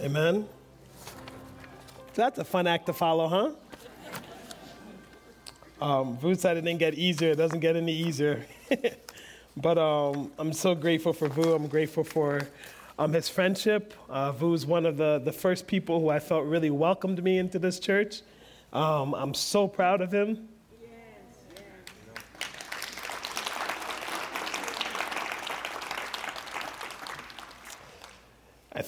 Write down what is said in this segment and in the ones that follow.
Amen. That's a fun act to follow, huh? Um, Vu said it didn't get easier. It doesn't get any easier. but um, I'm so grateful for Vu. I'm grateful for um, his friendship. Uh, Vu's one of the, the first people who I felt really welcomed me into this church. Um, I'm so proud of him.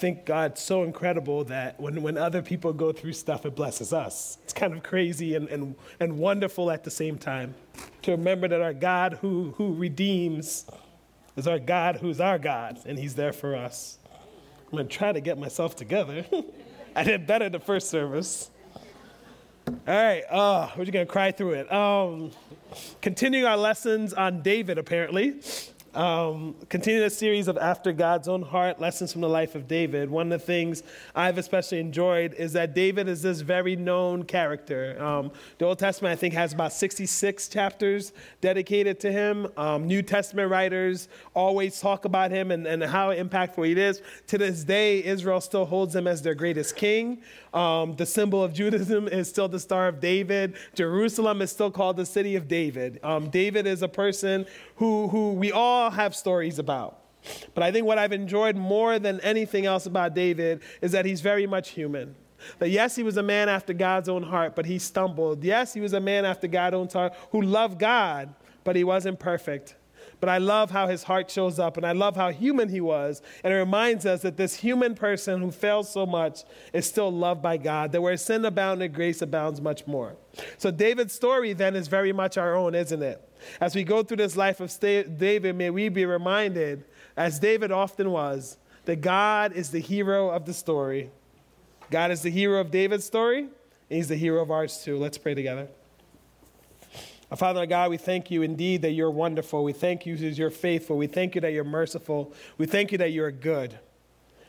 Think God's so incredible that when, when other people go through stuff, it blesses us. It's kind of crazy and, and, and wonderful at the same time to remember that our God who, who redeems is our God who's our God, and He's there for us. I'm going to try to get myself together. I did better the first service. All right, oh, we're just going to cry through it. Um, continuing our lessons on David, apparently. Um, continue the series of After God's Own Heart Lessons from the Life of David. One of the things I've especially enjoyed is that David is this very known character. Um, the Old Testament, I think, has about 66 chapters dedicated to him. Um, New Testament writers always talk about him and, and how impactful he is. To this day, Israel still holds him as their greatest king. Um, the symbol of Judaism is still the Star of David. Jerusalem is still called the City of David. Um, David is a person who, who we all have stories about. But I think what I've enjoyed more than anything else about David is that he's very much human. That yes, he was a man after God's own heart, but he stumbled. Yes, he was a man after God's own heart who loved God, but he wasn't perfect. But I love how his heart shows up, and I love how human he was. And it reminds us that this human person who fails so much is still loved by God, that where sin abounded, grace abounds much more. So David's story then is very much our own, isn't it? As we go through this life of David, may we be reminded, as David often was, that God is the hero of the story. God is the hero of David's story, and he's the hero of ours too. Let's pray together. Our Father God, we thank you indeed that you're wonderful. We thank you that you're faithful. We thank you that you're merciful. We thank you that you're good.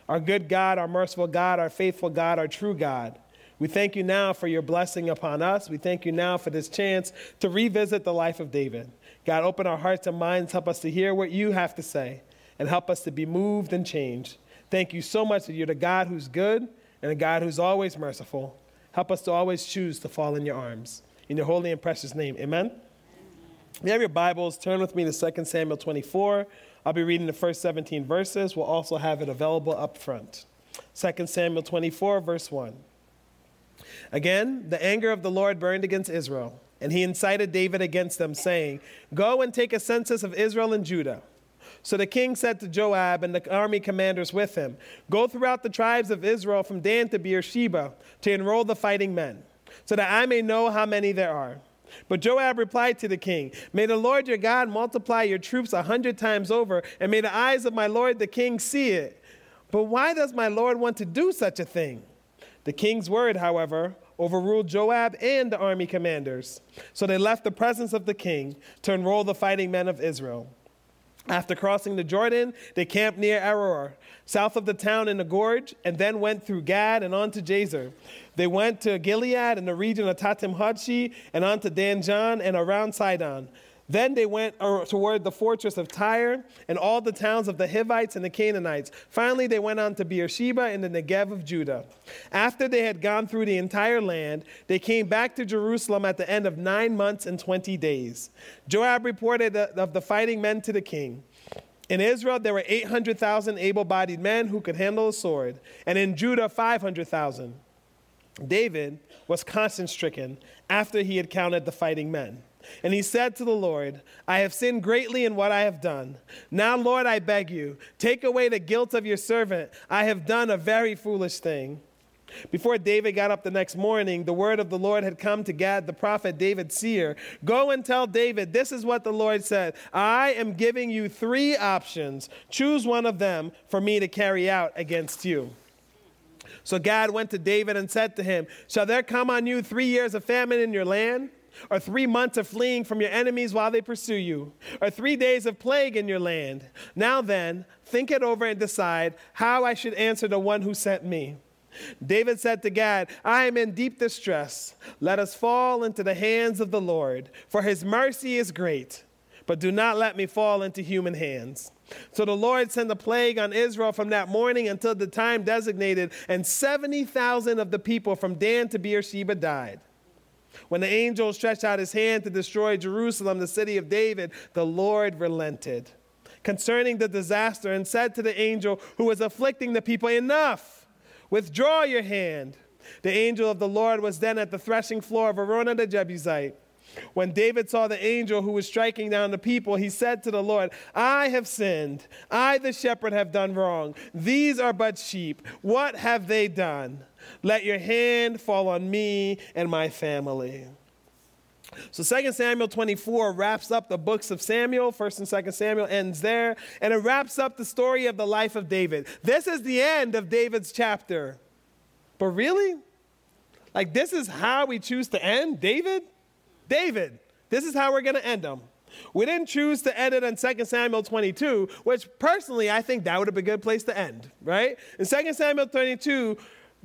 Our good God, our merciful God, our faithful God, our true God. We thank you now for your blessing upon us. We thank you now for this chance to revisit the life of David. God, open our hearts and minds, help us to hear what you have to say, and help us to be moved and changed. Thank you so much that you're the God who's good and a God who's always merciful. Help us to always choose to fall in your arms. In your holy and precious name, amen? If you have your Bibles, turn with me to 2 Samuel 24. I'll be reading the first 17 verses. We'll also have it available up front. 2 Samuel 24, verse 1. Again, the anger of the Lord burned against Israel, and he incited David against them, saying, Go and take a census of Israel and Judah. So the king said to Joab and the army commanders with him, Go throughout the tribes of Israel from Dan to Beersheba to enroll the fighting men so that I may know how many there are. But Joab replied to the king, May the Lord your God multiply your troops a hundred times over, and may the eyes of my Lord the king see it. But why does my Lord want to do such a thing? The king's word, however, overruled Joab and the army commanders. So they left the presence of the king to enroll the fighting men of Israel. After crossing the Jordan, they camped near Aroer, south of the town in the gorge, and then went through Gad and on to Jazer. They went to Gilead in the region of Tahtim Hodshi and on to Dan Jaan and around Sidon. Then they went uh, toward the fortress of Tyre and all the towns of the Hivites and the Canaanites. Finally, they went on to Beersheba in the Negev of Judah. After they had gone through the entire land, they came back to Jerusalem at the end of nine months and 20 days. Joab reported of the fighting men to the king. In Israel, there were 800,000 able bodied men who could handle a sword, and in Judah, 500,000. David was conscience stricken after he had counted the fighting men. And he said to the Lord, I have sinned greatly in what I have done. Now, Lord, I beg you, take away the guilt of your servant. I have done a very foolish thing. Before David got up the next morning, the word of the Lord had come to Gad the prophet, David seer. Go and tell David, this is what the Lord said I am giving you three options. Choose one of them for me to carry out against you. So Gad went to David and said to him, Shall there come on you three years of famine in your land? Or three months of fleeing from your enemies while they pursue you? Or three days of plague in your land? Now then, think it over and decide how I should answer the one who sent me. David said to Gad, I am in deep distress. Let us fall into the hands of the Lord, for his mercy is great, but do not let me fall into human hands. So the Lord sent a plague on Israel from that morning until the time designated, and 70,000 of the people from Dan to Beersheba died. When the angel stretched out his hand to destroy Jerusalem, the city of David, the Lord relented concerning the disaster and said to the angel who was afflicting the people, Enough, withdraw your hand. The angel of the Lord was then at the threshing floor of Araunah the Jebusite. When David saw the angel who was striking down the people, he said to the Lord, I have sinned. I, the shepherd, have done wrong. These are but sheep. What have they done? Let your hand fall on me and my family. So 2 Samuel 24 wraps up the books of Samuel. 1st and 2nd Samuel ends there. And it wraps up the story of the life of David. This is the end of David's chapter. But really? Like, this is how we choose to end David? David, this is how we're going to end him. We didn't choose to end it on 2 Samuel 22, which personally I think that would have been a good place to end, right? In 2 Samuel 22,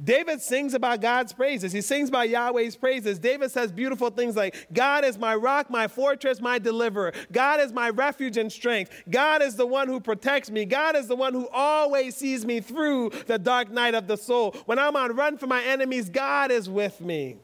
David sings about God's praises. He sings about Yahweh's praises. David says beautiful things like, God is my rock, my fortress, my deliverer. God is my refuge and strength. God is the one who protects me. God is the one who always sees me through the dark night of the soul. When I'm on run from my enemies, God is with me.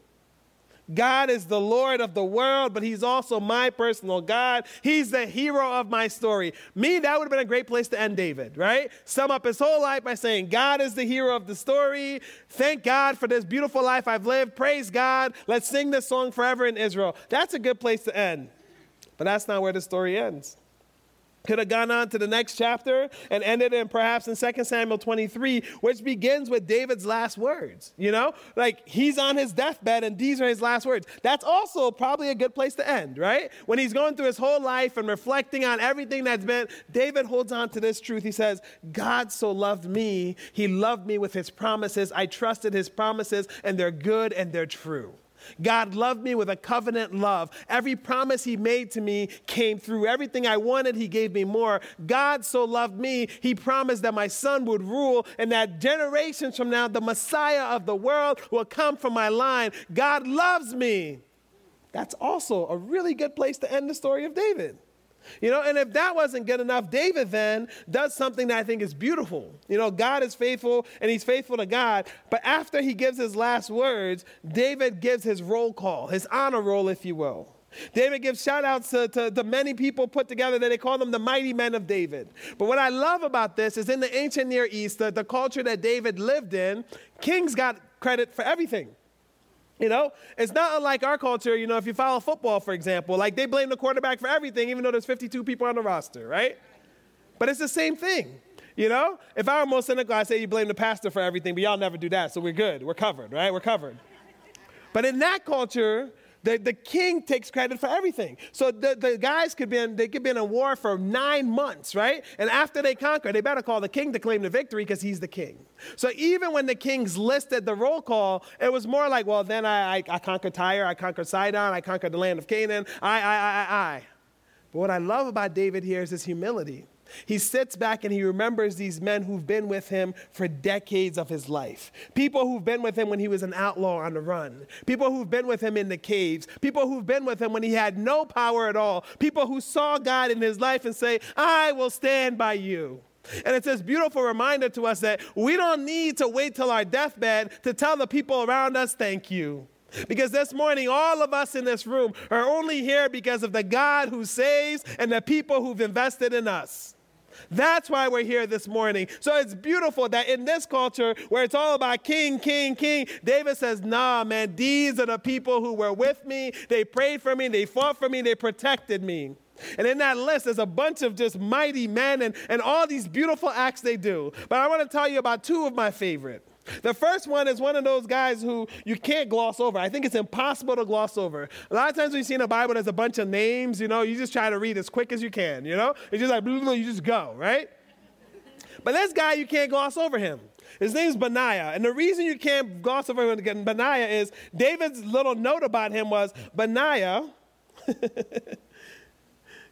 God is the Lord of the world, but He's also my personal God. He's the hero of my story. Me, that would have been a great place to end David, right? Sum up his whole life by saying, God is the hero of the story. Thank God for this beautiful life I've lived. Praise God. Let's sing this song forever in Israel. That's a good place to end. But that's not where the story ends could have gone on to the next chapter and ended in perhaps in 2 Samuel 23, which begins with David's last words. You know, like he's on his deathbed and these are his last words. That's also probably a good place to end, right? When he's going through his whole life and reflecting on everything that's been, David holds on to this truth. He says, God so loved me, he loved me with his promises. I trusted his promises, and they're good and they're true. God loved me with a covenant love. Every promise He made to me came through. Everything I wanted, He gave me more. God so loved me, He promised that my son would rule and that generations from now, the Messiah of the world will come from my line. God loves me. That's also a really good place to end the story of David. You know, and if that wasn't good enough, David then does something that I think is beautiful. You know, God is faithful and he's faithful to God. But after he gives his last words, David gives his roll call, his honor roll, if you will. David gives shout outs to, to, to, many people put together that they call them the mighty men of David. But what I love about this is in the ancient Near East, the, the culture that David lived in, kings got credit for everything. You know, it's not unlike our culture. You know, if you follow football, for example, like they blame the quarterback for everything, even though there's 52 people on the roster, right? But it's the same thing. You know, if I were more cynical, I'd say you blame the pastor for everything, but y'all never do that, so we're good. We're covered, right? We're covered. But in that culture, the, the king takes credit for everything. So the, the guys could be in, they could be in a war for nine months, right? And after they conquer, they better call the king to claim the victory because he's the king. So even when the kings listed the roll call, it was more like, well, then I, I, I conquered Tyre, I conquered Sidon, I conquered the land of Canaan, I, I, I, I. But what I love about David here is his humility. He sits back and he remembers these men who've been with him for decades of his life. People who've been with him when he was an outlaw on the run. People who've been with him in the caves. People who've been with him when he had no power at all. People who saw God in his life and say, I will stand by you. And it's this beautiful reminder to us that we don't need to wait till our deathbed to tell the people around us, thank you. Because this morning, all of us in this room are only here because of the God who saves and the people who've invested in us. That's why we're here this morning. So it's beautiful that in this culture where it's all about king, king, king, David says, nah, man, these are the people who were with me. They prayed for me, they fought for me, they protected me. And in that list, there's a bunch of just mighty men and, and all these beautiful acts they do. But I want to tell you about two of my favorite. The first one is one of those guys who you can't gloss over. I think it's impossible to gloss over. A lot of times when you see in the Bible, there's a bunch of names, you know, you just try to read as quick as you can, you know? It's just like, blah, blah, you just go, right? But this guy, you can't gloss over him. His name's Benaiah. And the reason you can't gloss over him, Benaiah, is David's little note about him was Benaiah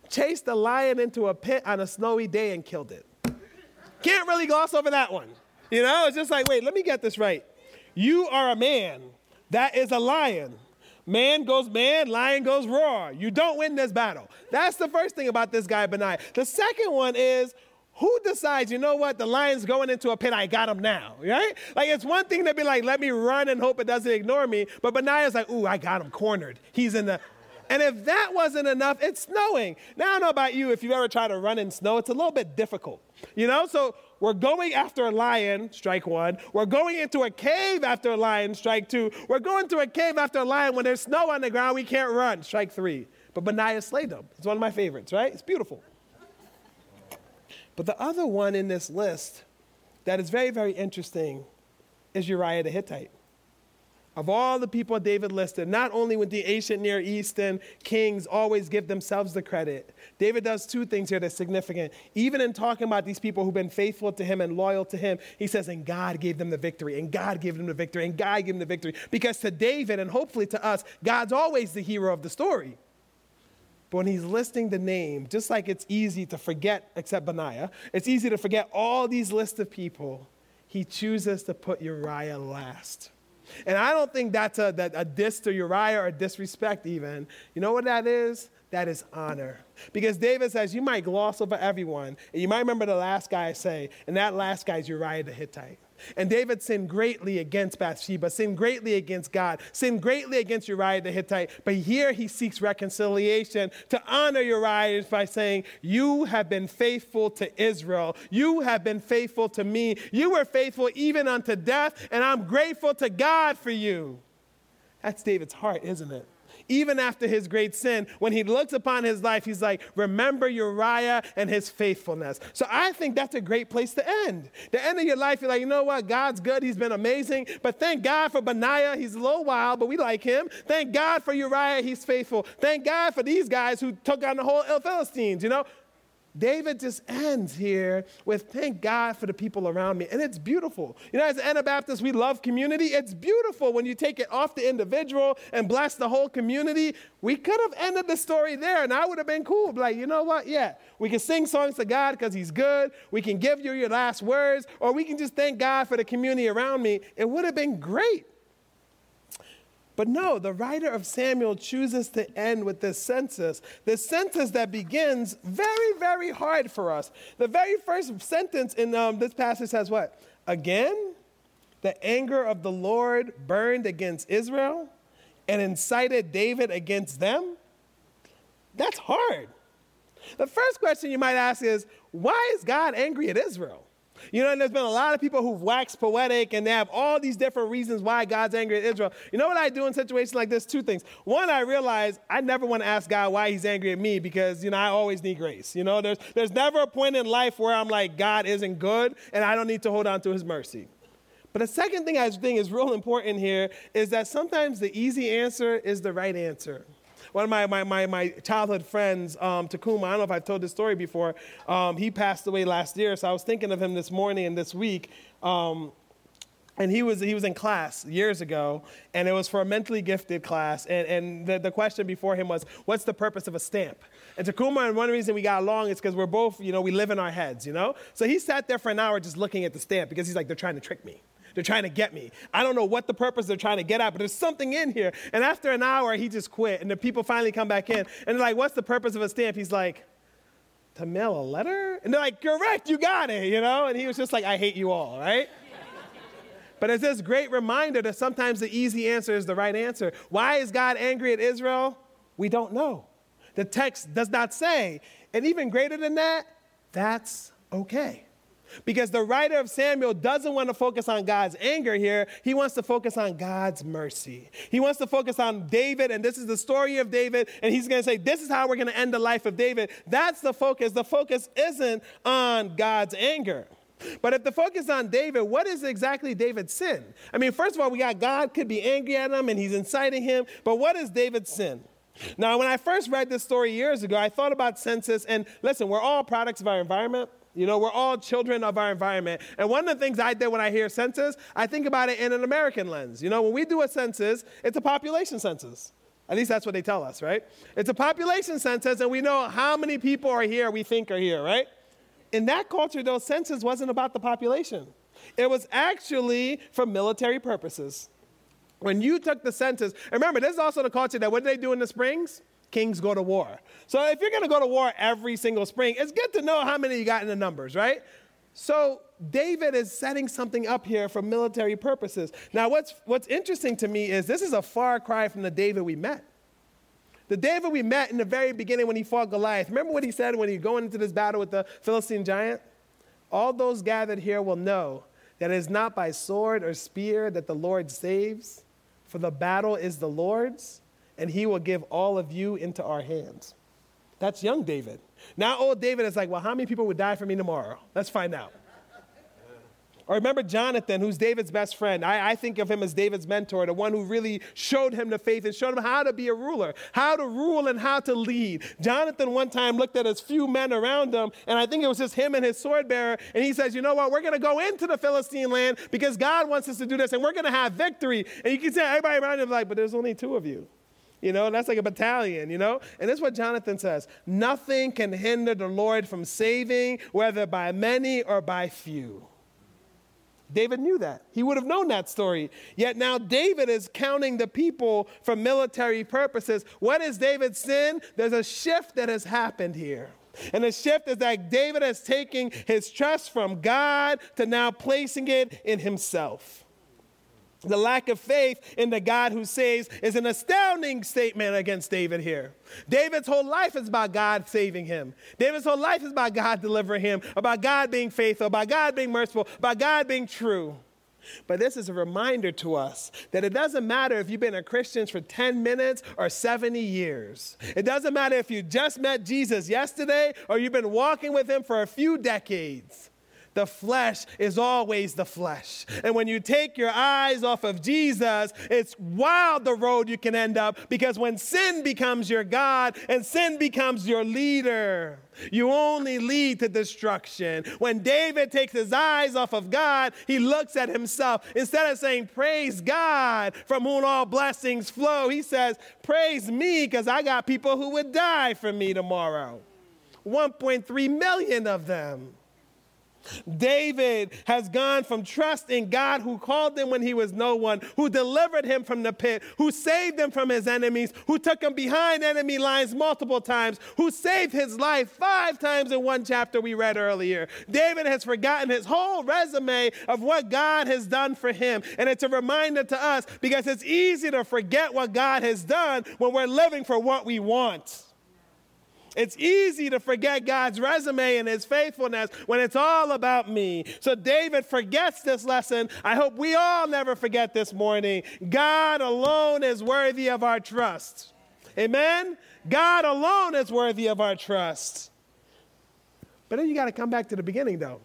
chased a lion into a pit on a snowy day and killed it. Can't really gloss over that one. You know, it's just like, wait, let me get this right. You are a man that is a lion. Man goes man, lion goes roar. You don't win this battle. That's the first thing about this guy, Benaiah. The second one is who decides, you know what, the lion's going into a pit, I got him now, right? Like it's one thing to be like, let me run and hope it doesn't ignore me, but Benaiah's like, ooh, I got him cornered. He's in the, and if that wasn't enough, it's snowing. Now, I don't know about you, if you've ever tried to run in snow, it's a little bit difficult, you know? So we're going after a lion, strike one. We're going into a cave after a lion, strike two. We're going to a cave after a lion when there's snow on the ground, we can't run, strike three. But Benaiah slayed them. It's one of my favorites, right? It's beautiful. But the other one in this list that is very, very interesting is Uriah the Hittite. Of all the people David listed, not only would the ancient Near Eastern kings always give themselves the credit, David does two things here that's significant. Even in talking about these people who've been faithful to him and loyal to him, he says, and God gave them the victory, and God gave them the victory, and God gave them the victory. Because to David, and hopefully to us, God's always the hero of the story. But when he's listing the name, just like it's easy to forget, except Benaiah, it's easy to forget all these lists of people, he chooses to put Uriah last. And I don't think that's a, that, a diss to Uriah or disrespect, even. You know what that is? That is honor. Because David says, you might gloss over everyone, and you might remember the last guy I say, and that last guy is Uriah the Hittite. And David sinned greatly against Bathsheba, sinned greatly against God, sinned greatly against Uriah the Hittite. But here he seeks reconciliation to honor Uriah by saying, You have been faithful to Israel. You have been faithful to me. You were faithful even unto death, and I'm grateful to God for you. That's David's heart, isn't it? Even after his great sin, when he looks upon his life, he's like, remember Uriah and his faithfulness. So I think that's a great place to end. The end of your life, you're like, you know what? God's good. He's been amazing. But thank God for Benaiah. He's a little wild, but we like him. Thank God for Uriah. He's faithful. Thank God for these guys who took on the whole Philistines. You know, David just ends here with thank God for the people around me. And it's beautiful. You know, as Anabaptists, we love community. It's beautiful when you take it off the individual and bless the whole community. We could have ended the story there, and I would have been cool. Like, you know what? Yeah, we can sing songs to God because He's good. We can give you your last words, or we can just thank God for the community around me. It would have been great. But no, the writer of Samuel chooses to end with this census, this census that begins very, very hard for us. The very first sentence in um, this passage says what? Again, the anger of the Lord burned against Israel and incited David against them. That's hard. The first question you might ask is why is God angry at Israel? You know, and there's been a lot of people who've waxed poetic and they have all these different reasons why God's angry at Israel. You know what I do in situations like this? Two things. One, I realize I never want to ask God why he's angry at me because, you know, I always need grace. You know, there's, there's never a point in life where I'm like, God isn't good and I don't need to hold on to his mercy. But the second thing I think is real important here is that sometimes the easy answer is the right answer one of my, my, my, my childhood friends, um, Takuma, I don't know if I've told this story before, um, he passed away last year, so I was thinking of him this morning and this week. Um, and he was, he was in class years ago, and it was for a mentally gifted class. And, and the, the question before him was, What's the purpose of a stamp? And Takuma, and one reason we got along is because we're both, you know, we live in our heads, you know? So he sat there for an hour just looking at the stamp because he's like, They're trying to trick me. They're trying to get me. I don't know what the purpose they're trying to get at, but there's something in here. And after an hour, he just quit. And the people finally come back in. And they're like, what's the purpose of a stamp? He's like, to mail a letter? And they're like, correct, you got it, you know? And he was just like, I hate you all, right? But it's this great reminder that sometimes the easy answer is the right answer. Why is God angry at Israel? We don't know. The text does not say. And even greater than that, that's okay. Because the writer of Samuel doesn't want to focus on God's anger here. He wants to focus on God's mercy. He wants to focus on David, and this is the story of David, and he's going to say, This is how we're going to end the life of David. That's the focus. The focus isn't on God's anger. But if the focus on David, what is exactly David's sin? I mean, first of all, we got God could be angry at him and he's inciting him, but what is David's sin? Now, when I first read this story years ago, I thought about census, and listen, we're all products of our environment. You know, we're all children of our environment. And one of the things I did when I hear census, I think about it in an American lens. You know, when we do a census, it's a population census. At least that's what they tell us, right? It's a population census, and we know how many people are here we think are here, right? In that culture, though, census wasn't about the population. It was actually for military purposes. When you took the census, remember, this is also the culture that what they do in the springs? kings go to war. So if you're going to go to war every single spring, it's good to know how many you got in the numbers, right? So David is setting something up here for military purposes. Now, what's, what's interesting to me is this is a far cry from the David we met. The David we met in the very beginning when he fought Goliath. Remember what he said when he going into this battle with the Philistine giant? All those gathered here will know that it is not by sword or spear that the Lord saves, for the battle is the Lord's, and he will give all of you into our hands. That's young David. Now, old David is like, well, how many people would die for me tomorrow? Let's find out. Or remember Jonathan, who's David's best friend. I, I, think of him as David's mentor, the one who really showed him the faith and showed him how to be a ruler, how to rule and how to lead. Jonathan one time looked at his few men around him, and I think it was just him and his sword bearer, and he says, You know what? We're going to go into the Philistine land because God wants us to do this, and we're going to have victory. And you can see everybody around him like, But there's only two of you. You know, that's like a battalion, you know? And this is what Jonathan says Nothing can hinder the Lord from saving, whether by many or by few. David knew that. He would have known that story. Yet now David is counting the people for military purposes. What is David's sin? There's a shift that has happened here. And the shift is that David is taking his trust from God to now placing it in himself. The lack of faith in the God who saves is an astounding statement against David here. David's whole life is about God saving him. David's whole life is about God delivering him, about God being faithful, about God being merciful, about God being true. But this is a reminder to us that it doesn't matter if you've been a Christian for 10 minutes or 70 years. It doesn't matter if you just met Jesus yesterday or you've been walking with him for a few decades. The flesh is always the flesh. And when you take your eyes off of Jesus, it's wild the road you can end up because when sin becomes your God and sin becomes your leader, you only lead to destruction. When David takes his eyes off of God, he looks at himself. Instead of saying, Praise God, from whom all blessings flow, he says, Praise me because I got people who would die for me tomorrow. 1.3 million of them. David has gone from trust in God who called him when he was no one, who delivered him from the pit, who saved him from his enemies, who took him behind enemy lines multiple times, who saved his life five times in one chapter we read earlier. David has forgotten his whole resume of what God has done for him. And it's a reminder to us because it's easy to forget what God has done when we're living for what we want. It's easy to forget God's resume and his faithfulness when it's all about me. So David forgets this lesson. I hope we all never forget this morning. God alone is worthy of our trust. Amen? God alone is worthy of our trust. But then you got to come back to the beginning, though.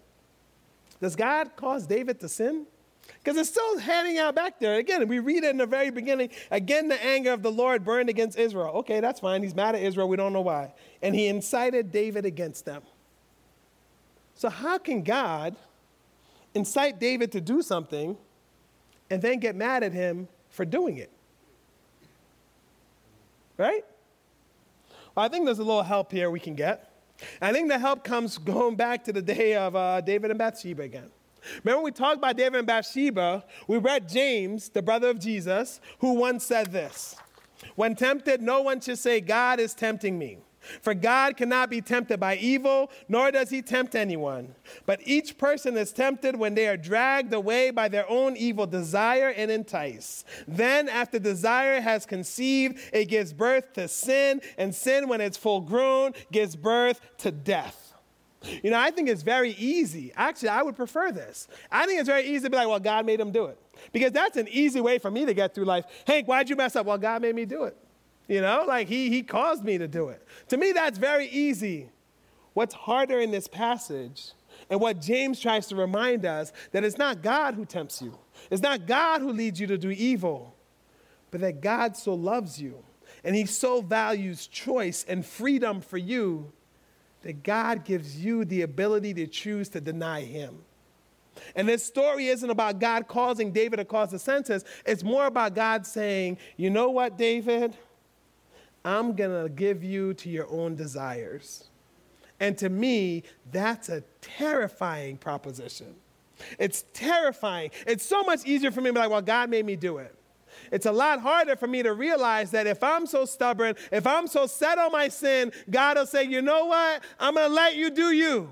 Does God cause David to sin? Because it's still hanging out back there. Again, we read it in the very beginning. Again, the anger of the Lord burned against Israel. Okay, that's fine. He's mad at Israel. We don't know why. And he incited David against them. So, how can God incite David to do something and then get mad at him for doing it? Right? Well, I think there's a little help here we can get. I think the help comes going back to the day of uh, David and Bathsheba again. Remember, we talked about David and Bathsheba. We read James, the brother of Jesus, who once said this When tempted, no one should say, God is tempting me. For God cannot be tempted by evil, nor does he tempt anyone. But each person is tempted when they are dragged away by their own evil desire and entice. Then, after desire has conceived, it gives birth to sin, and sin, when it's full grown, gives birth to death. You know, I think it's very easy. Actually, I would prefer this. I think it's very easy to be like, well, God made him do it. Because that's an easy way for me to get through life. Hank, why'd you mess up? Well, God made me do it. You know, like he, he caused me to do it. To me, that's very easy. What's harder in this passage, and what James tries to remind us, that it's not God who tempts you, it's not God who leads you to do evil, but that God so loves you, and he so values choice and freedom for you that God gives you the ability to choose to deny him. And this story isn't about God causing David to cause the census. It's more about God saying, you know what, David? I'm going to give you to your own desires. And to me, that's a terrifying proposition. It's terrifying. It's so much easier for me to be like, well, God made me do it. It's a lot harder for me to realize that if I'm so stubborn, if I'm so set on my sin, God will say, you know what? I'm going to let you do you.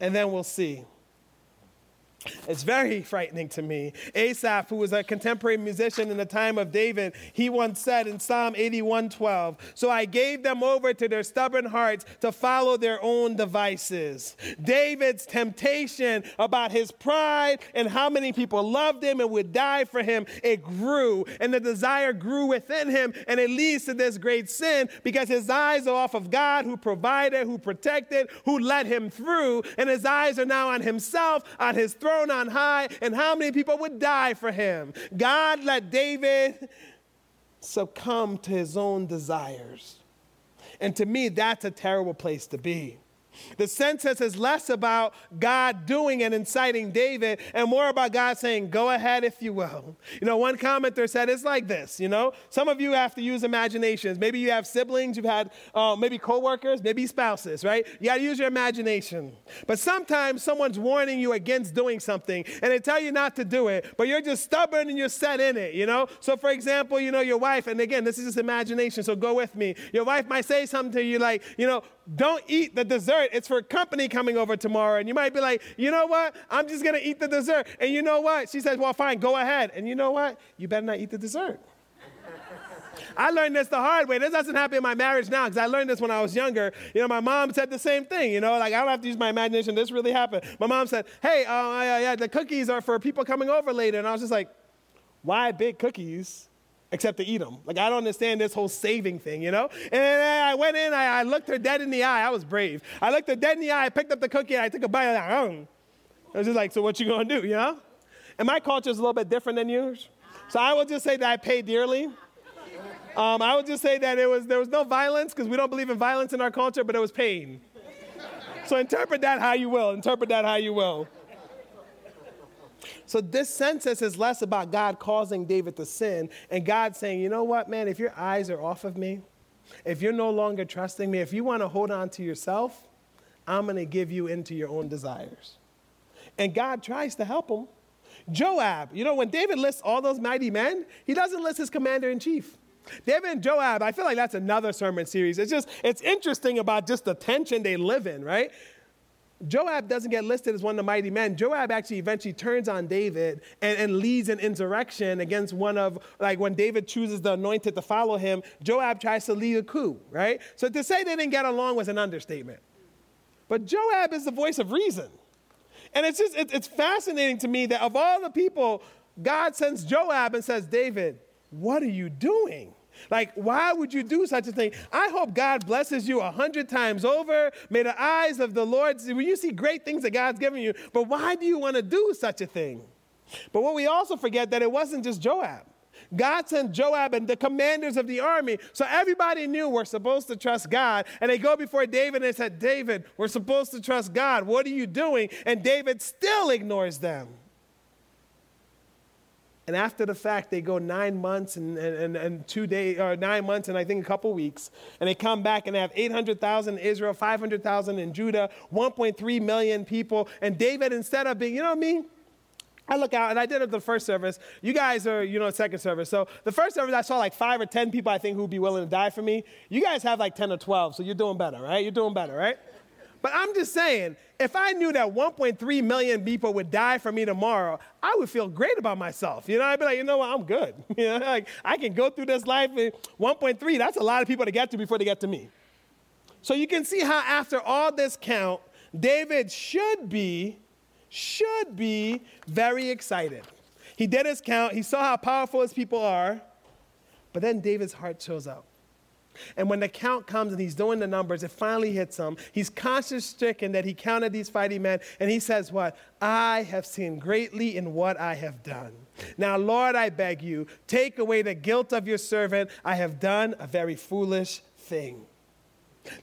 And then we'll see. It's very frightening to me. Asaph, who was a contemporary musician in the time of David, he once said in Psalm 81:12, "So I gave them over to their stubborn hearts to follow their own devices." David's temptation about his pride and how many people loved him and would die for him, it grew, and the desire grew within him, and it leads to this great sin because his eyes are off of God who provided, who protected, who led him through, and his eyes are now on himself, on his throne throne on high, and how many people would die for him. God let David succumb to his own desires. And to me, that's a terrible place to be. The census is less about God doing and inciting David and more about God saying, Go ahead if you will. You know, one commenter said it's like this, you know, some of you have to use imaginations. Maybe you have siblings, you've had uh, maybe coworkers, maybe spouses, right? You got to use your imagination. But sometimes someone's warning you against doing something and they tell you not to do it, but you're just stubborn and you're set in it, you know? So, for example, you know, your wife, and again, this is just imagination, so go with me. Your wife might say something to you like, you know, don't eat the dessert. It's for company coming over tomorrow. And you might be like, you know what? I'm just going to eat the dessert. And you know what? She says, well, fine, go ahead. And you know what? You better not eat the dessert. I learned this the hard way. This doesn't happen in my marriage now because I learned this when I was younger. You know, my mom said the same thing. You know, like I don't have to use my imagination. This really happened. My mom said, "Hey, uh, yeah, yeah, the cookies are for people coming over later," and I was just like, "Why big cookies?" Except to eat them. Like, I don't understand this whole saving thing, you know? And I went in, I, I, looked her dead in the eye. I was brave. I looked her dead in the eye, I picked up the cookie, and I took a bite, and I, like, I was just like, so what you gonna do, you know? And my culture is a little bit different than yours. So I will just say that I paid dearly. Um, I would just say that it was, there was no violence, because we don't believe in violence in our culture, but it was pain. So interpret that how you will. Interpret that how you will. So this census is less about God causing David to sin and God saying, you know what, man, if your eyes are off of me, if you're no longer trusting me, if you want to hold on to yourself, I'm going to give you into your own desires. And God tries to help him. Joab, you know, when David lists all those mighty men, he doesn't list his commander in chief. David and Joab, I feel like that's another sermon series. It's just, it's interesting about just the tension they live in, right? Joab doesn't get listed as one of the mighty men. Joab actually eventually turns on David and, and, leads an insurrection against one of, like when David chooses the anointed to follow him, Joab tries to lead a coup, right? So to say they didn't get along was an understatement. But Joab is the voice of reason. And it's just, it, it's fascinating to me that of all the people, God sends Joab and says, David, what are you doing? Like, why would you do such a thing? I hope God blesses you a hundred times over. May the eyes of the Lord see, when you see great things that God's given you, but why do you want to do such a thing? But what we also forget that it wasn't just Joab. God sent Joab and the commanders of the army. So everybody knew we're supposed to trust God. And they go before David and said, David, we're supposed to trust God. What are you doing? And David still ignores them. And after the fact, they go nine months and, and, and two days, or nine months and I think a couple weeks. And they come back and have 800,000 in Israel, 500,000 in Judah, 1.3 million people. And David, instead of being, you know what I mean? I look out and I did it the first service. You guys are, you know, second service. So the first service, I saw like five or 10 people I think who would be willing to die for me. You guys have like 10 or 12, so you're doing better, right? You're doing better, right? But I'm just saying, if I knew that 1.3 million people would die for me tomorrow, I would feel great about myself. You know, I'd be like, you know what, I'm good. You know, like I can go through this life. 1.3, that's a lot of people to get to before they get to me. So you can see how after all this count, David should be, should be very excited. He did his count, he saw how powerful his people are, but then David's heart shows up. And when the count comes and he's doing the numbers, it finally hits him. He's conscience stricken that he counted these fighting men, and he says, What? I have sinned greatly in what I have done. Now, Lord, I beg you, take away the guilt of your servant. I have done a very foolish thing.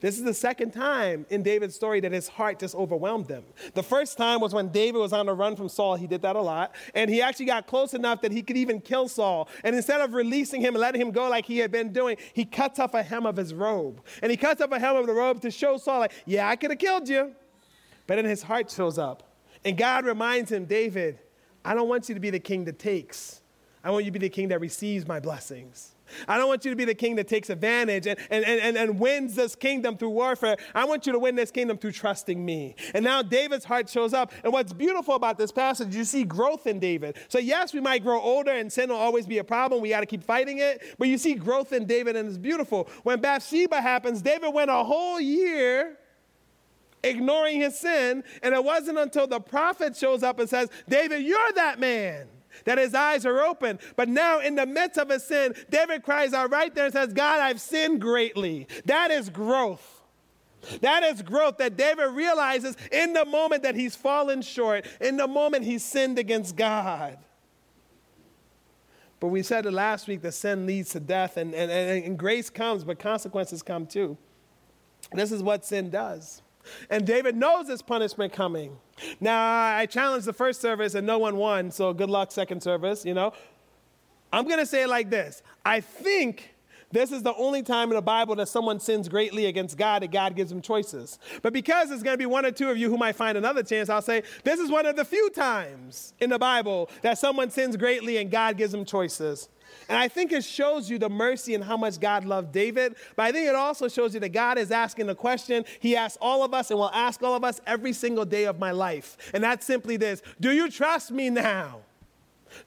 This is the second time in David's story that his heart just overwhelmed him. The first time was when David was on the run from Saul. He did that a lot. And he actually got close enough that he could even kill Saul. And instead of releasing him and letting him go like he had been doing, he cuts off a hem of his robe. And he cuts off a hem of the robe to show Saul, like, yeah, I could have killed you. But then his heart shows up. And God reminds him, David, I don't want you to be the king that takes. I want you to be the king that receives my blessings. I don't want you to be the king that takes advantage and, and, and, and wins this kingdom through warfare. I want you to win this kingdom through trusting me. And now David's heart shows up. And what's beautiful about this passage, you see growth in David. So, yes, we might grow older and sin will always be a problem. We got to keep fighting it. But you see growth in David, and it's beautiful. When Bathsheba happens, David went a whole year ignoring his sin. And it wasn't until the prophet shows up and says, David, you're that man that his eyes are open. But now, in the midst of his sin, David cries out right there and says, God, I've sinned greatly. That is growth. That is growth that David realizes in the moment that he's fallen short, in the moment he sinned against God. But we said it last week that sin leads to death, and, and, and grace comes, but consequences come too. This is what sin does. And David knows this punishment coming. Now, I challenged the first service and no one won, so good luck, second service, you know. I'm going to say it like this I think this is the only time in the Bible that someone sins greatly against God and God gives them choices. But because it's going to be one or two of you who might find another chance, I'll say this is one of the few times in the Bible that someone sins greatly and God gives them choices. And I think it shows you the mercy and how much God loved David. But I think it also shows you that God is asking the question He asks all of us and will ask all of us every single day of my life. And that's simply this Do you trust me now?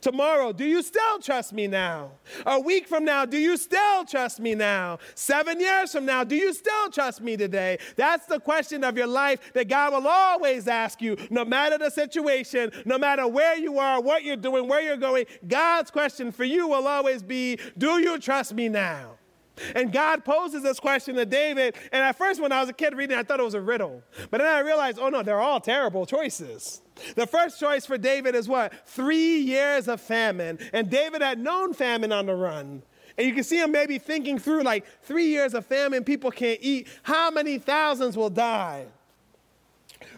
Tomorrow, do you still trust me now? A week from now, do you still trust me now? Seven years from now, do you still trust me today? That's the question of your life that God will always ask you, no matter the situation, no matter where you are, what you're doing, where you're going. God's question for you will always be, Do you trust me now? And God poses this question to David. And at first, when I was a kid reading, I thought it was a riddle. But then I realized, oh no, they're all terrible choices. The first choice for David is what? Three years of famine. And David had known famine on the run. And you can see him maybe thinking through like three years of famine, people can't eat. How many thousands will die?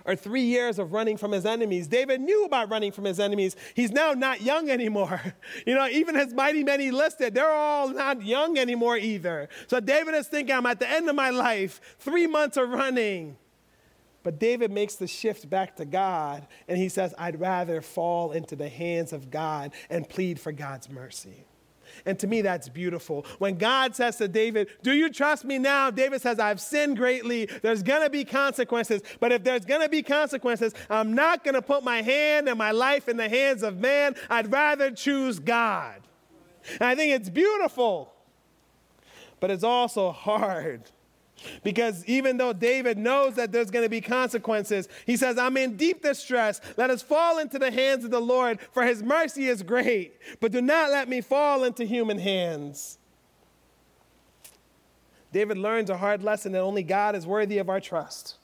Or three years of running from his enemies. David knew about running from his enemies. He's now not young anymore. You know, even his mighty men he listed, they're all not young anymore either. So David is thinking, I'm at the end of my life, three months of running. But David makes the shift back to God, and he says, I'd rather fall into the hands of God and plead for God's mercy. And to me, that's beautiful. When God says to David, Do you trust me now? David says, I've sinned greatly. There's going to be consequences. But if there's going to be consequences, I'm not going to put my hand and my life in the hands of man. I'd rather choose God. And I think it's beautiful, but it's also hard. Because even though David knows that there's going to be consequences, he says, I'm in deep distress. Let us fall into the hands of the Lord, for his mercy is great. But do not let me fall into human hands. David learns a hard lesson that only God is worthy of our trust.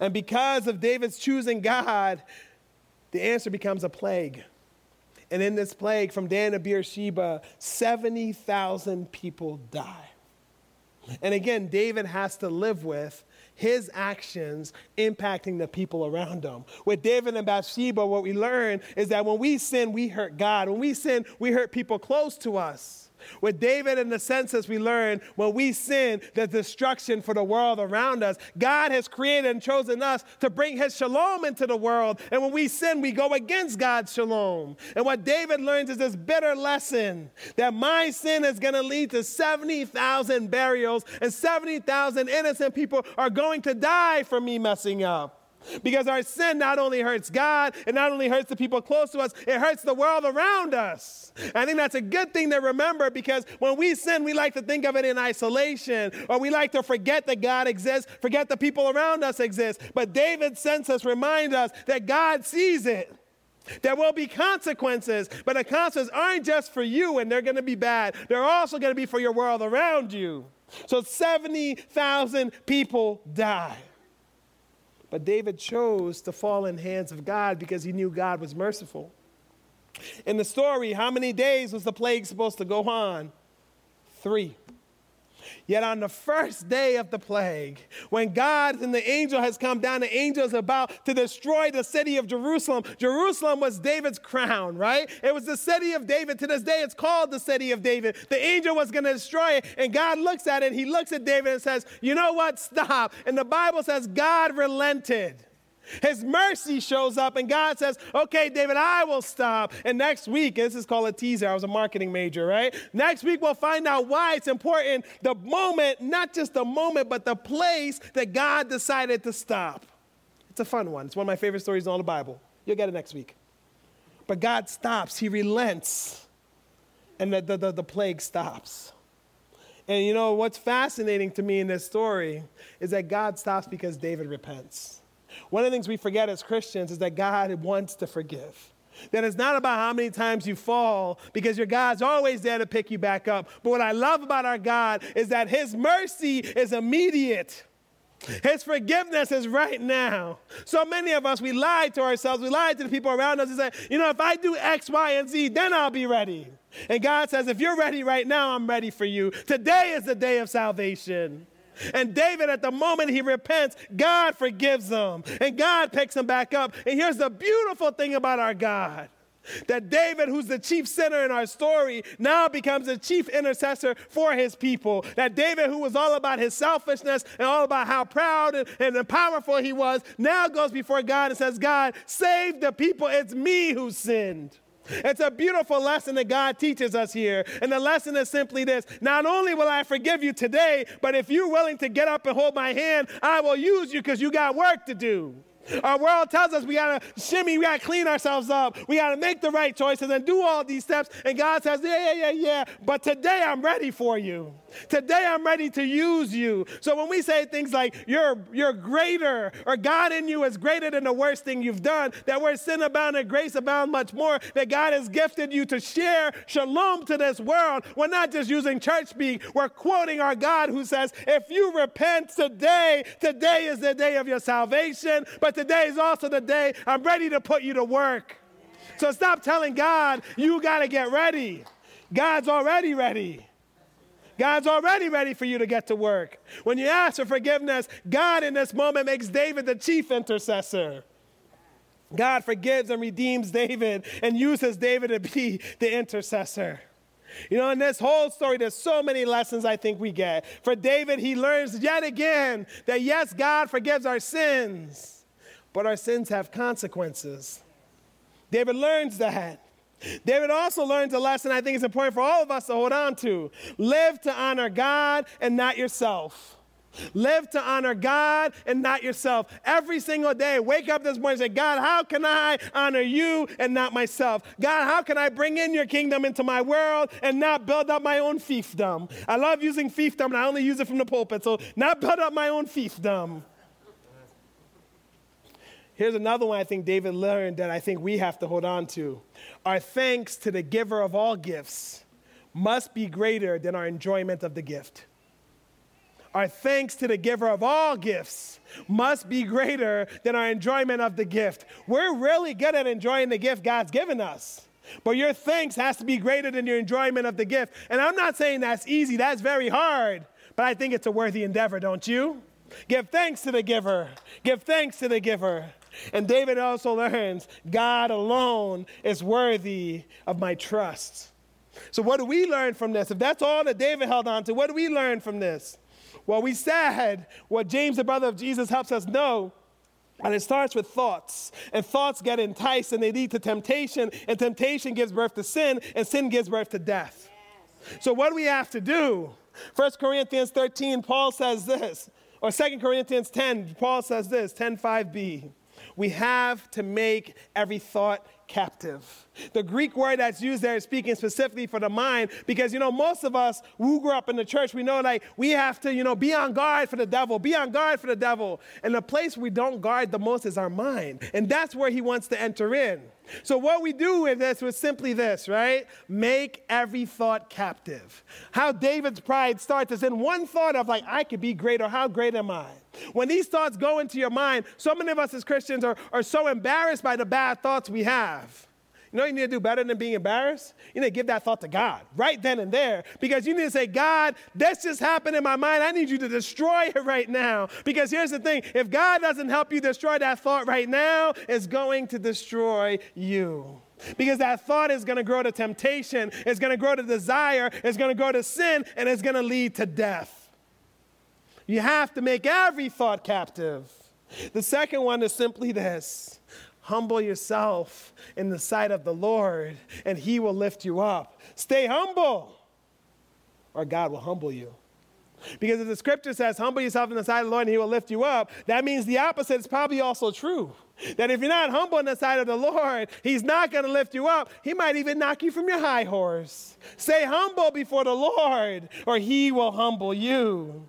And because of David's choosing God, the answer becomes a plague. And in this plague, from Dan to Beersheba, 70,000 people die. And again, David has to live with his actions impacting the people around him. With David and Bathsheba, what we learn is that when we sin, we hurt God. When we sin, we hurt people close to us. With David and the census, we learn when we sin, there's destruction for the world around us. God has created and chosen us to bring his shalom into the world. And when we sin, we go against God's shalom. And what David learns is this bitter lesson that my sin is going to lead to 70,000 burials and 70,000 innocent people are going to die for me messing up. Because our sin not only hurts God, it not only hurts the people close to us, it hurts the world around us. I think that's a good thing to remember because when we sin, we like to think of it in isolation, or we like to forget that God exists, forget the people around us exist. But David's census reminds us that God sees it. There will be consequences, but the consequences aren't just for you and they're going to be bad. They're also going to be for your world around you. So 70,000 people die. But David chose to fall in hands of God because he knew God was merciful. In the story, how many days was the plague supposed to go on? Three. Yet on the first day of the plague, when God and the angel has come down, the angel is about to destroy the city of Jerusalem. Jerusalem was David's crown, right? It was the city of David. To this day, it's called the city of David. The angel was going to destroy it, and God looks at it. He looks at David and says, You know what? Stop. And the Bible says God relented. His mercy shows up, and God says, Okay, David, I will stop. And next week, and this is called a teaser. I was a marketing major, right? Next week, we'll find out why it's important the moment, not just the moment, but the place that God decided to stop. It's a fun one. It's one of my favorite stories in all the Bible. You'll get it next week. But God stops, He relents, and the, the, the, the plague stops. And you know, what's fascinating to me in this story is that God stops because David repents. One of the things we forget as Christians is that God wants to forgive. That it's not about how many times you fall, because your God's always there to pick you back up. But what I love about our God is that His mercy is immediate. His forgiveness is right now. So many of us, we lie to ourselves, we lie to the people around us and say, you know, if I do X, Y, and Z, then I'll be ready. And God says, if you're ready right now, I'm ready for you. Today is the day of salvation. And David, at the moment he repents, God forgives him and God picks him back up. And here's the beautiful thing about our God that David, who's the chief sinner in our story, now becomes the chief intercessor for his people. That David, who was all about his selfishness and all about how proud and, and powerful he was, now goes before God and says, God, save the people. It's me who sinned. It's a beautiful lesson that God teaches us here. And the lesson is simply this Not only will I forgive you today, but if you're willing to get up and hold my hand, I will use you because you got work to do. Our world tells us we gotta shimmy, we gotta clean ourselves up, we gotta make the right choices and do all these steps. And God says, Yeah, yeah, yeah, yeah, but today I'm ready for you. Today I'm ready to use you. So when we say things like you're you're greater or God in you is greater than the worst thing you've done, that where sin abound and grace abound much more, that God has gifted you to share shalom to this world. We're not just using church speak, we're quoting our God who says, if you repent today, today is the day of your salvation, but today is also the day I'm ready to put you to work. So stop telling God you got to get ready. God's already ready. God's already ready for you to get to work. When you ask for forgiveness, God in this moment makes David the chief intercessor. God forgives and redeems David and uses David to be the intercessor. You know, in this whole story, there's so many lessons I think we get. For David, he learns yet again that yes, God forgives our sins, but our sins have consequences. David learns that. David also learns a lesson I think is important for all of us to hold on to. Live to honor God and not yourself. Live to honor God and not yourself. Every single day, wake up this morning and say, God, how can I honor you and not myself? God, how can I bring in your kingdom into my world and not build up my own fiefdom? I love using fiefdom, and I only use it from the pulpit, so not build up my own fiefdom. Here's another one I think David learned that I think we have to hold on to. Our thanks to the giver of all gifts must be greater than our enjoyment of the gift. Our thanks to the giver of all gifts must be greater than our enjoyment of the gift. We're really good at enjoying the gift God's given us. But your thanks has to be greater than your enjoyment of the gift. And I'm not saying that's easy, that's very hard. But I think it's a worthy endeavor, don't you? Give thanks to the giver. Give thanks to the giver. And David also learns God alone is worthy of my trust. So, what do we learn from this? If that's all that David held on to, what do we learn from this? Well, we said what James, the brother of Jesus, helps us know. And it starts with thoughts. And thoughts get enticed and they lead to temptation. And temptation gives birth to sin. And sin gives birth to death. Yes. So, what do we have to do? 1 Corinthians 13, Paul says this. Or 2 Corinthians 10, Paul says this 10 5b. We have to make every thought captive. The Greek word that's used there is speaking specifically for the mind because, you know, most of us who grew up in the church, we know like we have to, you know, be on guard for the devil, be on guard for the devil. And the place we don't guard the most is our mind. And that's where he wants to enter in. So, what we do with this was simply this, right? Make every thought captive. How David's pride starts is in one thought of, like, I could be great, or how great am I? When these thoughts go into your mind, so many of us as Christians are, are so embarrassed by the bad thoughts we have. You know you need to do better than being embarrassed? You need to give that thought to God right then and there because you need to say, God, this just happened in my mind. I need you to destroy it right now. Because here's the thing if God doesn't help you destroy that thought right now, it's going to destroy you. Because that thought is going to grow to temptation, it's going to grow to desire, it's going to grow to sin, and it's going to lead to death. You have to make every thought captive. The second one is simply this humble yourself in the sight of the Lord, and he will lift you up. Stay humble, or God will humble you. Because if the scripture says, humble yourself in the sight of the Lord and he will lift you up, that means the opposite is probably also true. That if you're not humble in the sight of the Lord, he's not going to lift you up. He might even knock you from your high horse. Stay humble before the Lord, or he will humble you.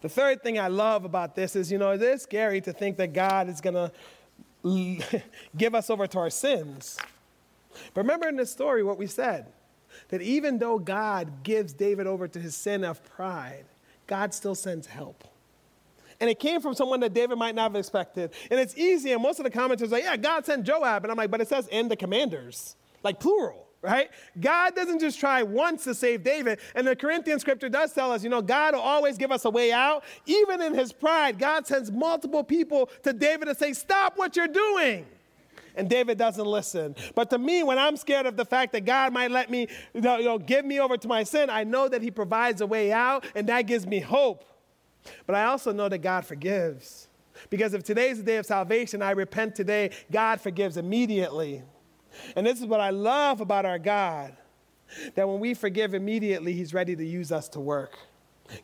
The third thing I love about this is, you know, it is scary to think that God is going to give us over to our sins. But remember in this story what we said that even though God gives David over to his sin of pride, God still sends help. And it came from someone that David might not have expected. And it's easy, and most of the commenters are like, yeah, God sent Joab. And I'm like, but it says in the commanders, like plural, right? God doesn't just try once to save David. And the Corinthian scripture does tell us, you know, God will always give us a way out. Even in his pride, God sends multiple people to David to say, stop what you're doing and David doesn't listen. But to me, when I'm scared of the fact that God might let me, you know, give me over to my sin, I know that He provides a way out, and that gives me hope. But I also know that God forgives. Because if today's the day of salvation, I repent today, God forgives immediately. And this is what I love about our God that when we forgive immediately, He's ready to use us to work.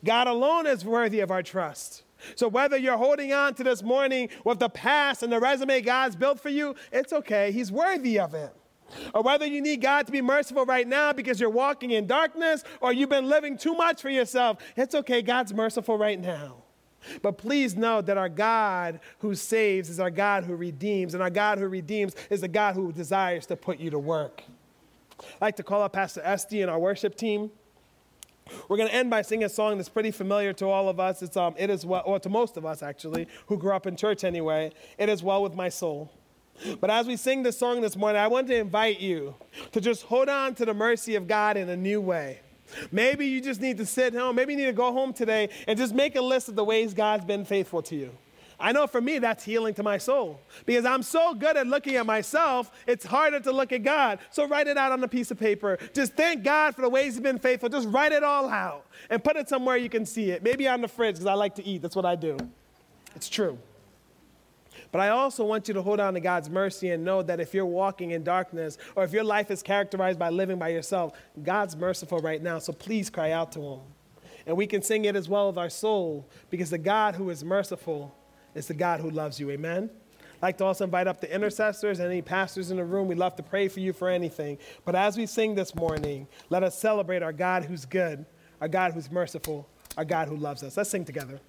God alone is worthy of our trust. So whether you're holding on to this morning with the past and the resume God's built for you, it's okay. He's worthy of it. Or whether you need God to be merciful right now because you're walking in darkness or you've been living too much for yourself, it's okay. God's merciful right now. But please know that our God who saves is our God who redeems, and our God who redeems is the God who desires to put you to work. I'd like to call up Pastor Esty and our worship team. We're going to end by singing a song that's pretty familiar to all of us. It's um, it is well, or to most of us actually, who grew up in church anyway. It is well with my soul. But as we sing this song this morning, I want to invite you to just hold on to the mercy of God in a new way. Maybe you just need to sit home. Maybe you need to go home today and just make a list of the ways God's been faithful to you. I know for me, that's healing to my soul because I'm so good at looking at myself, it's harder to look at God. So write it out on a piece of paper. Just thank God for the ways He's been faithful. Just write it all out and put it somewhere you can see it. Maybe on the fridge because I like to eat. That's what I do. It's true. But I also want you to hold on to God's mercy and know that if you're walking in darkness or if your life is characterized by living by yourself, God's merciful right now. So please cry out to Him. And we can sing it as well with our soul because the God who is merciful is the God who loves you. Amen? I'd like to also invite up the intercessors and any pastors in the room. We'd love to pray for you for anything. But as we sing this morning, let us celebrate our God who's good, our God who's merciful, our God who loves us. Let's sing together.